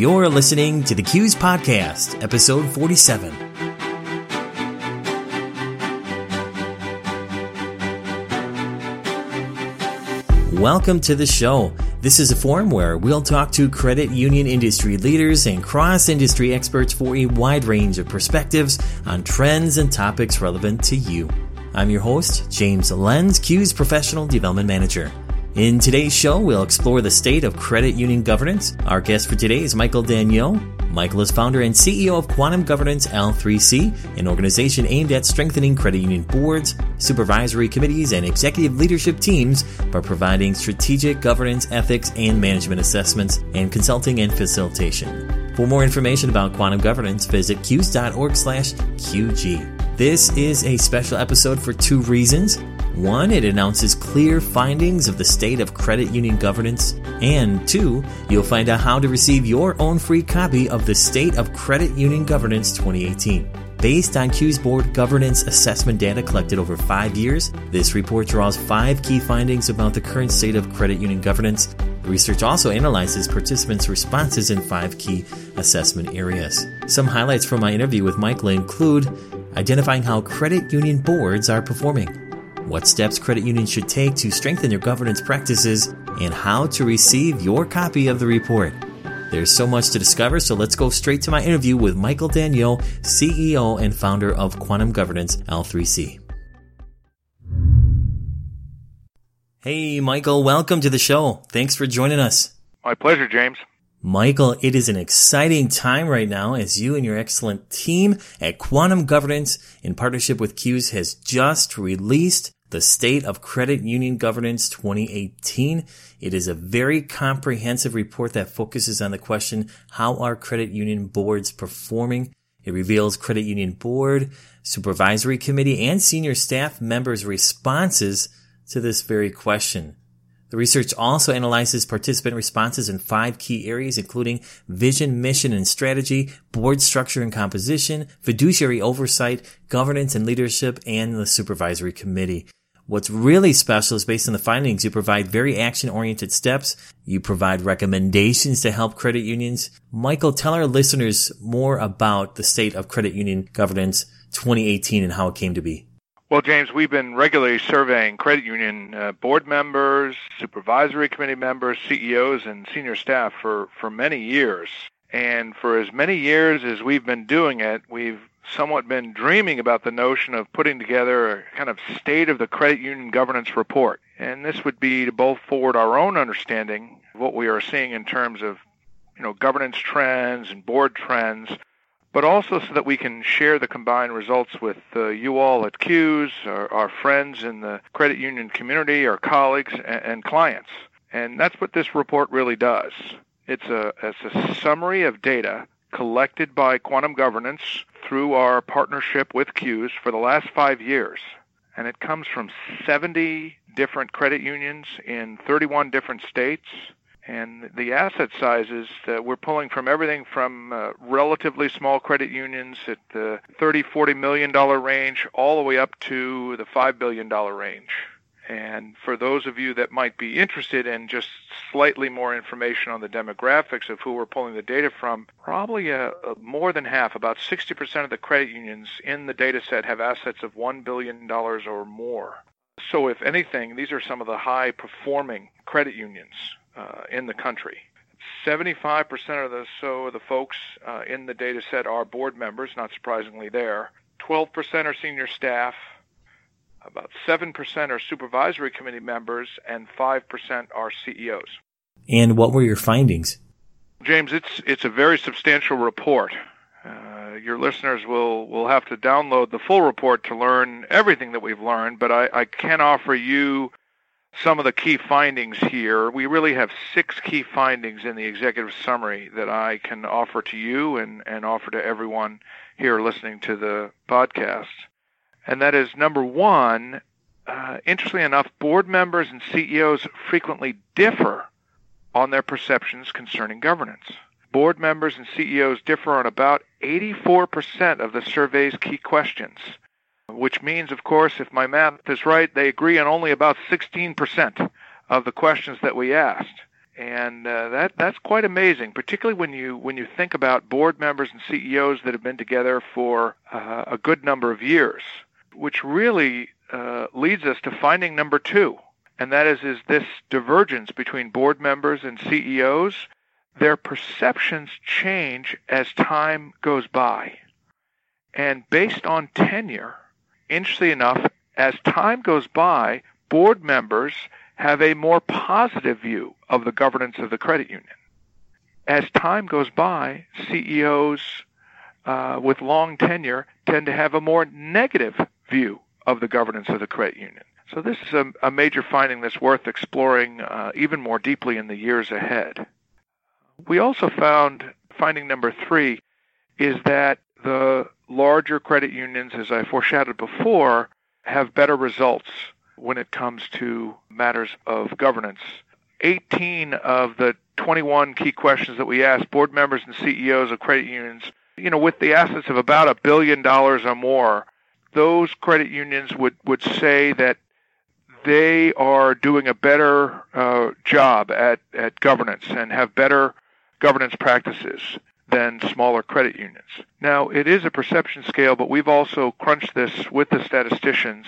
You're listening to the CUES Podcast, episode 47. Welcome to the show. This is a forum where we'll talk to credit union industry leaders and cross industry experts for a wide range of perspectives on trends and topics relevant to you. I'm your host, James Lenz, CUES Professional Development Manager. In today's show, we'll explore the state of credit union governance. Our guest for today is Michael Daigneault. Michael is founder and CEO of Quantum Governance L3C, an organization aimed at strengthening credit union boards, supervisory committees, and executive leadership teams by providing strategic governance, ethics, and management assessments and consulting and facilitation. For more information about quantum governance, visit cues.org/qg. This is a special episode for two reasons. One, it announces clear findings of the state of credit union governance. And two, you'll find out how to receive your own free copy of the State of Credit Union Governance 2018. Based on CUES board governance assessment data collected over five years, this report draws five key findings about the current state of credit union governance. The research also analyzes participants' responses in five key assessment areas. Some highlights from my interview with Michael include identifying how credit union boards are performing what steps credit unions should take to strengthen their governance practices, and how to receive your copy of the report. There's so much to discover, so let's go straight to my interview with Michael Daigneault, CEO and founder of Quantum Governance L3C. Hey, Michael, welcome to the show. Thanks for joining us. My pleasure, James. Michael, it is an exciting time right now as you and your excellent team at Quantum Governance in partnership with CUES has just released the State of Credit Union Governance 2018. It is a very comprehensive report that focuses on the question, how are credit union boards performing? It reveals credit union board, supervisory committee, and senior staff members' responses to this very question. The research also analyzes participant responses in five key areas, including vision, mission, and strategy, board structure and composition, fiduciary oversight, governance and leadership, and the supervisory committee. What's really special is based on the findings, you provide very action oriented steps. You provide recommendations to help credit unions. Michael, tell our listeners more about the state of credit union governance 2018 and how it came to be. Well, James, we've been regularly surveying credit union uh, board members, supervisory committee members, CEOs, and senior staff for, for many years. And for as many years as we've been doing it, we've somewhat been dreaming about the notion of putting together a kind of state of the credit union governance report. And this would be to both forward our own understanding of what we are seeing in terms of you know governance trends and board trends, but also so that we can share the combined results with uh, you all at CUES, our, our, friends in the credit union community, our colleagues and, and clients. And that's what this report really does. It's a, it's a summary of data collected by Quantum Governance through our partnership with CUES for the last five years. And it comes from 70 different credit unions in 31 different states. And the asset sizes that we're pulling from everything from uh, relatively small credit unions at the 30, 40 million dollar range all the way up to the 5 billion dollar range. And for those of you that might be interested in just slightly more information on the demographics of who we're pulling the data from, probably a, a more than half, about 60% of the credit unions in the data set have assets of $1 billion or more. So, if anything, these are some of the high performing credit unions uh, in the country. 75% of the so of the folks uh, in the data set are board members, not surprisingly there. 12% are senior staff, about 7% are supervisory committee members, and 5% are CEOs. And what were your findings? James, it's, it's a very substantial report. Uh, your listeners will, will have to download the full report to learn everything that we've learned, but I, I can offer you some of the key findings here. We really have six key findings in the executive summary that I can offer to you and, and offer to everyone here listening to the podcast and that is number one, uh, interestingly enough, board members and CEOs frequently differ on their perceptions concerning governance. Board members and CEOs differ on about 84% of the survey's key questions, which means, of course, if my math is right, they agree on only about 16% of the questions that we asked. and uh, that that's quite amazing, particularly when you when you think about board members and CEOs that have been together for uh, a good number of years, which really uh, leads us to finding number two, and that is is this divergence between board members and CEOs. Their perceptions change as time goes by, and based on tenure, interestingly enough, as time goes by, board members have a more positive view of the governance of the credit union. As time goes by, CEOs uh, with long tenure tend to have a more negative view of the governance of the credit union. So this is a, a major finding that's worth exploring uh, even more deeply in the years ahead. We also found finding number three is that the larger credit unions, as I foreshadowed before, have better results when it comes to matters of governance. 18 of the 21 key questions that we asked board members and CEOs of credit unions, you know, with the assets of about a billion dollars or more, those credit unions would, would say that they are doing a better uh, job at, at governance and have better governance practices than smaller credit unions. Now, it is a perception scale, but we've also crunched this with the statisticians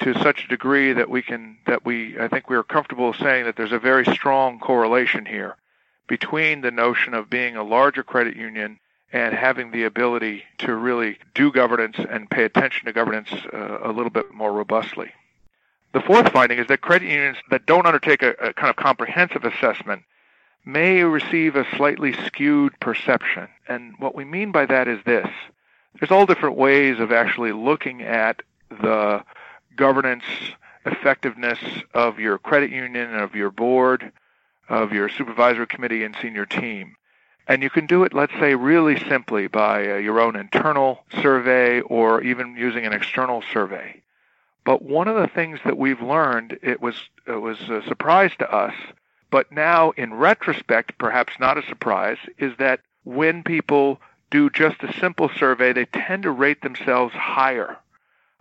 to such a degree that we can that we I think we are comfortable saying that there's a very strong correlation here between the notion of being a larger credit union and having the ability to really do governance and pay attention to governance uh, a little bit more robustly. The fourth finding is that credit unions that don't undertake a, a kind of comprehensive assessment may receive a slightly skewed perception. And what we mean by that is this. There's all different ways of actually looking at the governance effectiveness of your credit union, of your board, of your supervisory committee and senior team. And you can do it, let's say, really simply by uh, your own internal survey or even using an external survey. But one of the things that we've learned, it was it was a surprise to us, but now in retrospect, perhaps not a surprise, is that when people do just a simple survey, they tend to rate themselves higher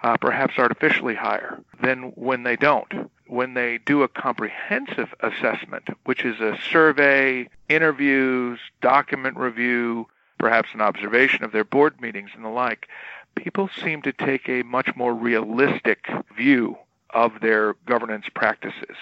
uh, perhaps artificially higher than when they don't. When they do a comprehensive assessment, which is a survey, interviews, document review, perhaps an observation of their board meetings and the like, people seem to take a much more realistic view of their governance practices.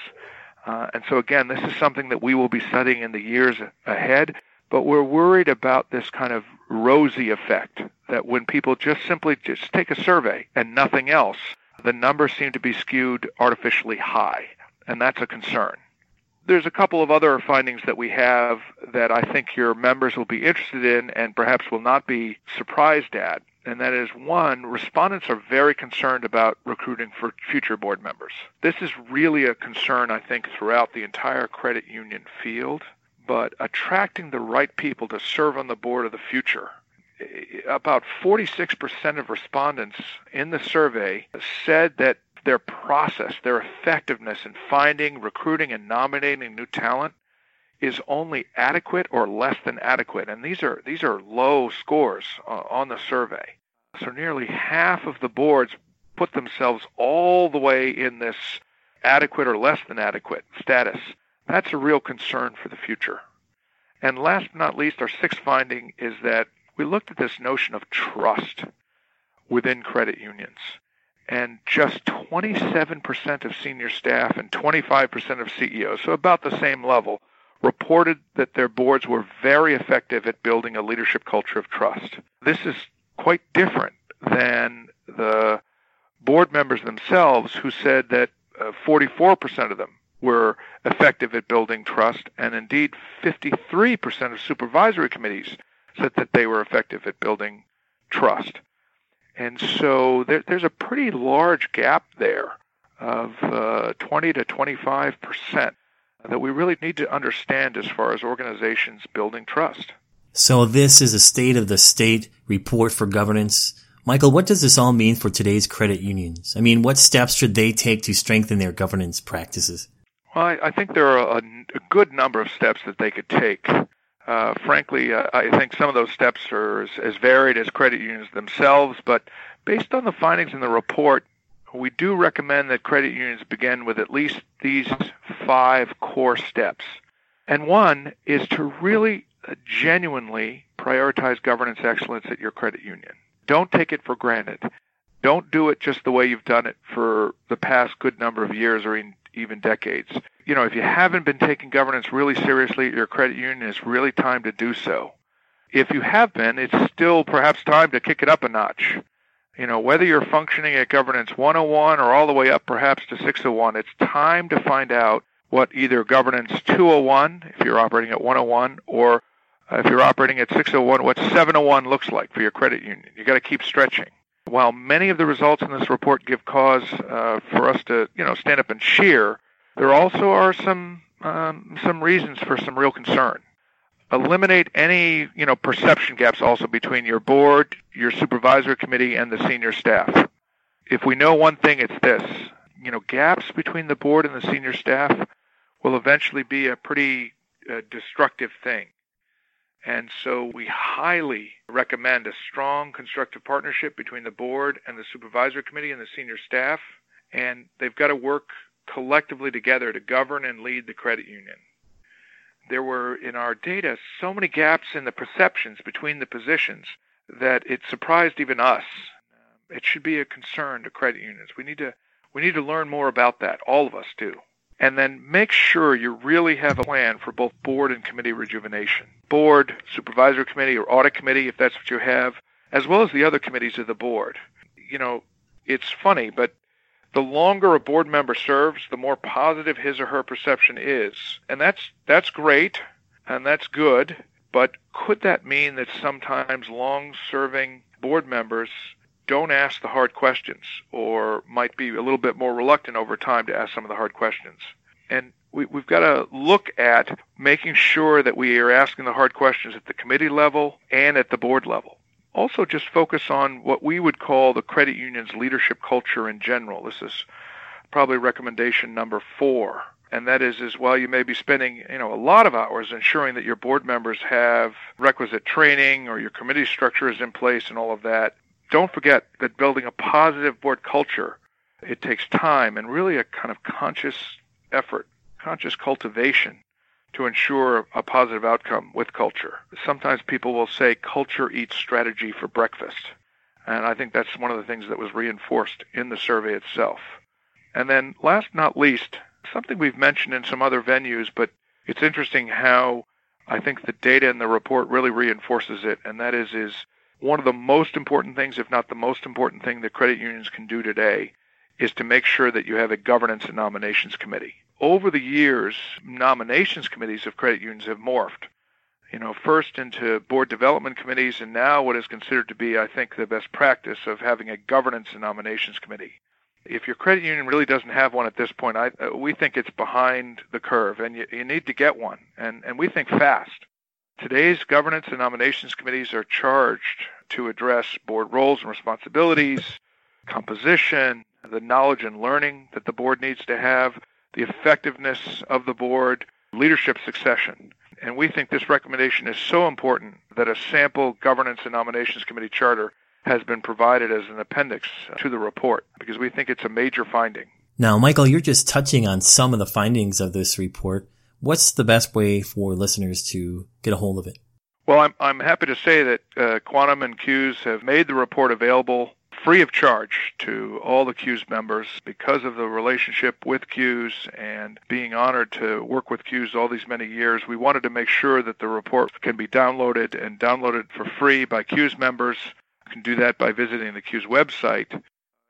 Uh, and so, again, this is something that we will be studying in the years ahead, but we're worried about this kind of rosy effect that when people just simply just take a survey and nothing else, the numbers seem to be skewed artificially high, and that's a concern. There's a couple of other findings that we have that I think your members will be interested in and perhaps will not be surprised at. And that is one, respondents are very concerned about recruiting for future board members. This is really a concern, I think, throughout the entire credit union field but attracting the right people to serve on the board of the future. About 46% of respondents in the survey said that their process, their effectiveness in finding, recruiting, and nominating new talent is only adequate or less than adequate. And these are these are low scores uh, on the survey. So nearly half of the boards put themselves all the way in this adequate or less than adequate status. That's a real concern for the future. And last but not least, our sixth finding is that we looked at this notion of trust within credit unions. And just 27% of senior staff and 25% of CEOs, so about the same level, reported that their boards were very effective at building a leadership culture of trust. This is quite different than the board members themselves who said that uh, 44% of them were effective at building trust, and indeed 53% of supervisory committees said that they were effective at building trust. And so there, there's a pretty large gap there of uh, 20 to 25 percent that we really need to understand as far as organizations building trust. So this is a state of the state report for governance. Michael, what does this all mean for today's credit unions? I mean, what steps should they take to strengthen their governance practices? Well, I, I think there are a, a, good number of steps that they could take. Uh, frankly, uh, I think some of those steps are as, as varied as credit unions themselves, but based on the findings in the report, we do recommend that credit unions begin with at least these five core steps. And one is to really uh, genuinely prioritize governance excellence at your credit union. Don't take it for granted. Don't do it just the way you've done it for the past good number of years or even decades. You know, if you haven't been taking governance really seriously at your credit union, it's really time to do so. If you have been, it's still perhaps time to kick it up a notch. You know, whether you're functioning at governance 101 or all the way up perhaps to 601, it's time to find out what either governance 201, if you're operating at 101, or if you're operating at 601, what 701 looks like for your credit union. You got to keep stretching. While many of the results in this report give cause uh, for us to, you know, stand up and cheer, there also are some um, some reasons for some real concern. Eliminate any, you know, perception gaps also between your board, your supervisory committee, and the senior staff. If we know one thing, it's this: you know, gaps between the board and the senior staff will eventually be a pretty uh, destructive thing. And so we highly recommend a strong constructive partnership between the board and the supervisory committee and the senior staff. And they've got to work collectively together to govern and lead the credit union. There were in our data so many gaps in the perceptions between the positions that it surprised even us. It should be a concern to credit unions. We need to we need to learn more about that. All of us do and then make sure you really have a plan for both board and committee rejuvenation. Board, supervisory committee, or audit committee, if that's what you have, as well as the other committees of the board. You know, it's funny, but the longer a board member serves, the more positive his or her perception is. And that's that's great and that's good, but could that mean that sometimes long-serving board members don't ask the hard questions or might be a little bit more reluctant over time to ask some of the hard questions. And we, have got to look at making sure that we are asking the hard questions at the committee level and at the board level. Also, just focus on what we would call the credit union's leadership culture in general. This is probably recommendation number four and that is is while you may be spending you know a lot of hours ensuring that your board members have requisite training or your committee structure is in place and all of that don't forget that building a positive board culture, it takes time and really a kind of conscious effort, conscious cultivation to ensure a positive outcome with culture. Sometimes people will say culture eats strategy for breakfast. And I think that's one of the things that was reinforced in the survey itself. And then last not least, something we've mentioned in some other venues, but it's interesting how I think the data in the report really reinforces it, and that is is one of the most important things, if not the most important thing that credit unions can do today, is to make sure that you have a governance and nominations committee. Over the years, nominations committees of credit unions have morphed. You know, first into board development committees, and now what is considered to be, I think, the best practice of having a governance and nominations committee. If your credit union really doesn't have one at this point, I, uh, we think it's behind the curve, and you, you need to get one, and, and we think fast. Today's governance and nominations committees are charged to address board roles and responsibilities, composition, the knowledge and learning that the board needs to have, the effectiveness of the board, leadership succession. And we think this recommendation is so important that a sample governance and nominations committee charter has been provided as an appendix to the report because we think it's a major finding. Now, Michael, you're just touching on some of the findings of this report what's the best way for listeners to get a hold of it? Well, I'm, I'm happy to say that uh, Quantum and CUES have made the report available free of charge to all the CUES members because of the relationship with CUES and being honored to work with CUES all these many years. We wanted to make sure that the report can be downloaded and downloaded for free by CUES members. You can do that by visiting the CUES website.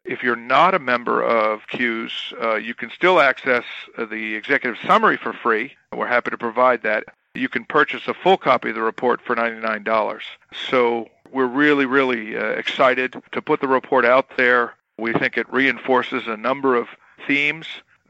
If you're not a member of CUES, uh, you can still access uh, the executive summary for free. We're happy to provide that. You can purchase a full copy of the report for $99. So we're really, really uh, excited to put the report out there. We think it reinforces a number of themes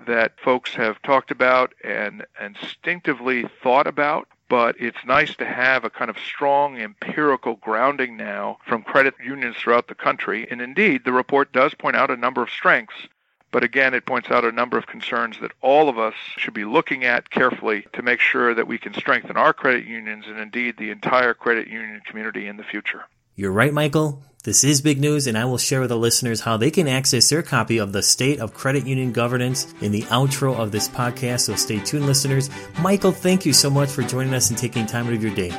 that folks have talked about and instinctively thought about but it's nice to have a kind of strong empirical grounding now from credit unions throughout the country. And indeed, the report does point out a number of strengths, but again, it points out a number of concerns that all of us should be looking at carefully to make sure that we can strengthen our credit unions and indeed the entire credit union community in the future. You're right, Michael. This is big news, and I will share with the listeners how they can access their copy of the State of Credit Union Governance in the outro of this podcast. So stay tuned, listeners. Michael, thank you so much for joining us and taking time out of your day.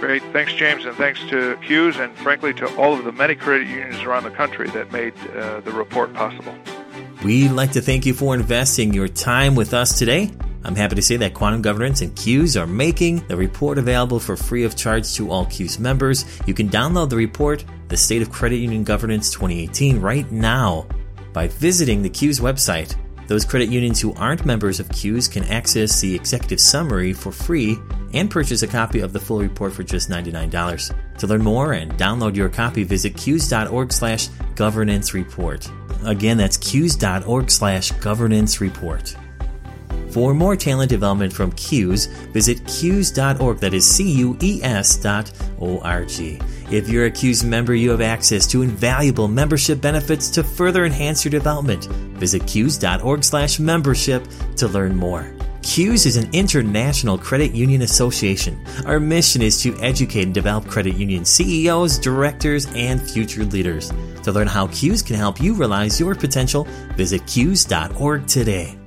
Great. Thanks, James, and thanks to CUES, and frankly to all of the many credit unions around the country that made uh, the report possible. We'd like to thank you for investing your time with us today. I'm happy to say that Quantum Governance and CUES are making the report available for free of charge to all CUES members. You can download the report, The State of Credit Union Governance 2018, right now by visiting the CUES website. Those credit unions who aren't members of CUES can access the executive summary for free and purchase a copy of the full report for just $99. To learn more and download your copy, visit cues.org slash governance report. Again, that's cues.org slash governance report. For more talent development from CUES, visit cues.org. That is C-U-E-S dot O-R-G. If you're a CUES member, you have access to invaluable membership benefits to further enhance your development. Visit cues.org slash membership to learn more. CUES is an international credit union association. Our mission is to educate and develop credit union CEOs, directors, and future leaders. To learn how CUES can help you realize your potential, visit cues.org today.